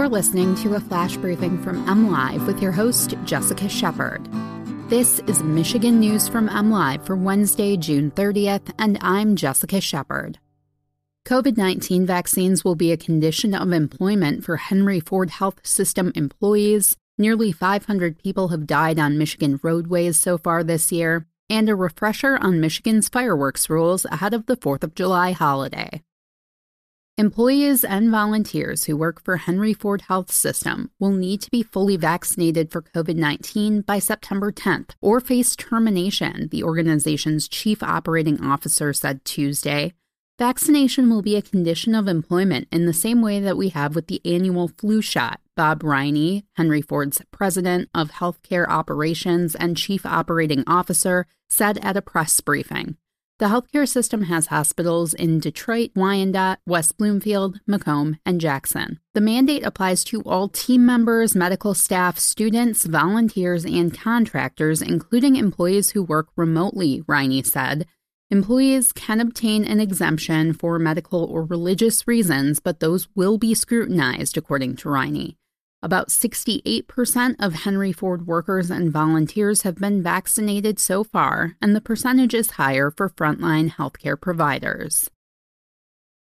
You're listening to a flash briefing from MLive with your host, Jessica Shepard. This is Michigan News from MLive for Wednesday, June 30th, and I'm Jessica Shepard. COVID 19 vaccines will be a condition of employment for Henry Ford Health System employees. Nearly 500 people have died on Michigan roadways so far this year, and a refresher on Michigan's fireworks rules ahead of the 4th of July holiday. Employees and volunteers who work for Henry Ford Health System will need to be fully vaccinated for COVID 19 by September 10th or face termination, the organization's chief operating officer said Tuesday. Vaccination will be a condition of employment in the same way that we have with the annual flu shot. Bob Riney, Henry Ford's president of healthcare operations and chief operating officer, said at a press briefing. The healthcare system has hospitals in Detroit, Wyandotte, West Bloomfield, Macomb, and Jackson. The mandate applies to all team members, medical staff, students, volunteers, and contractors, including employees who work remotely, Riney said. Employees can obtain an exemption for medical or religious reasons, but those will be scrutinized, according to Riney. About 68% of Henry Ford workers and volunteers have been vaccinated so far, and the percentage is higher for frontline healthcare providers.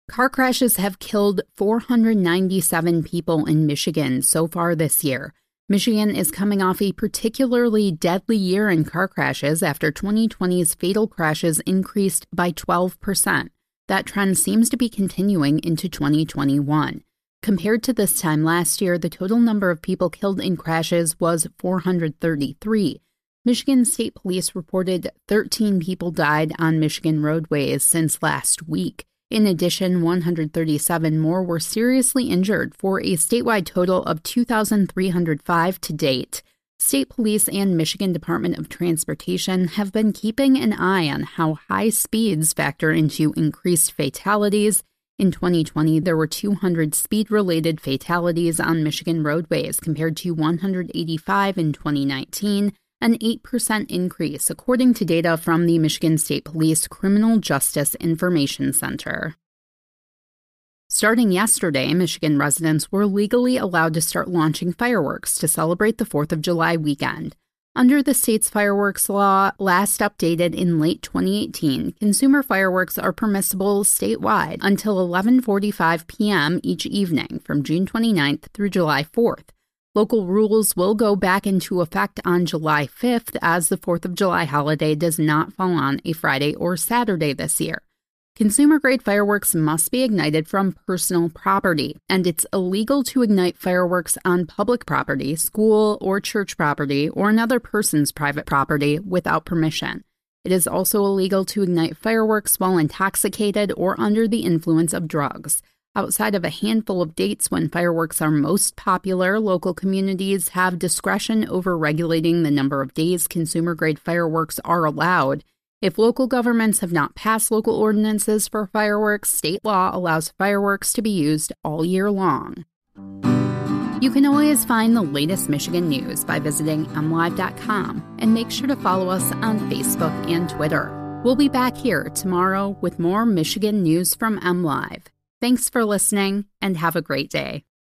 Car crashes have killed 497 people in Michigan so far this year. Michigan is coming off a particularly deadly year in car crashes after 2020's fatal crashes increased by 12%. That trend seems to be continuing into 2021. Compared to this time last year, the total number of people killed in crashes was 433. Michigan State Police reported 13 people died on Michigan roadways since last week. In addition, 137 more were seriously injured for a statewide total of 2,305 to date. State Police and Michigan Department of Transportation have been keeping an eye on how high speeds factor into increased fatalities in 2020, there were 200 speed related fatalities on Michigan roadways compared to 185 in 2019, an 8% increase, according to data from the Michigan State Police Criminal Justice Information Center. Starting yesterday, Michigan residents were legally allowed to start launching fireworks to celebrate the 4th of July weekend. Under the state's fireworks law, last updated in late 2018, consumer fireworks are permissible statewide until 11:45 p.m. each evening from June 29th through July 4th. Local rules will go back into effect on July 5th as the 4th of July holiday does not fall on a Friday or Saturday this year. Consumer grade fireworks must be ignited from personal property, and it's illegal to ignite fireworks on public property, school or church property, or another person's private property without permission. It is also illegal to ignite fireworks while intoxicated or under the influence of drugs. Outside of a handful of dates when fireworks are most popular, local communities have discretion over regulating the number of days consumer grade fireworks are allowed if local governments have not passed local ordinances for fireworks, state law allows fireworks to be used all year long. You can always find the latest Michigan news by visiting mlive.com and make sure to follow us on Facebook and Twitter. We'll be back here tomorrow with more Michigan news from MLive. Thanks for listening and have a great day.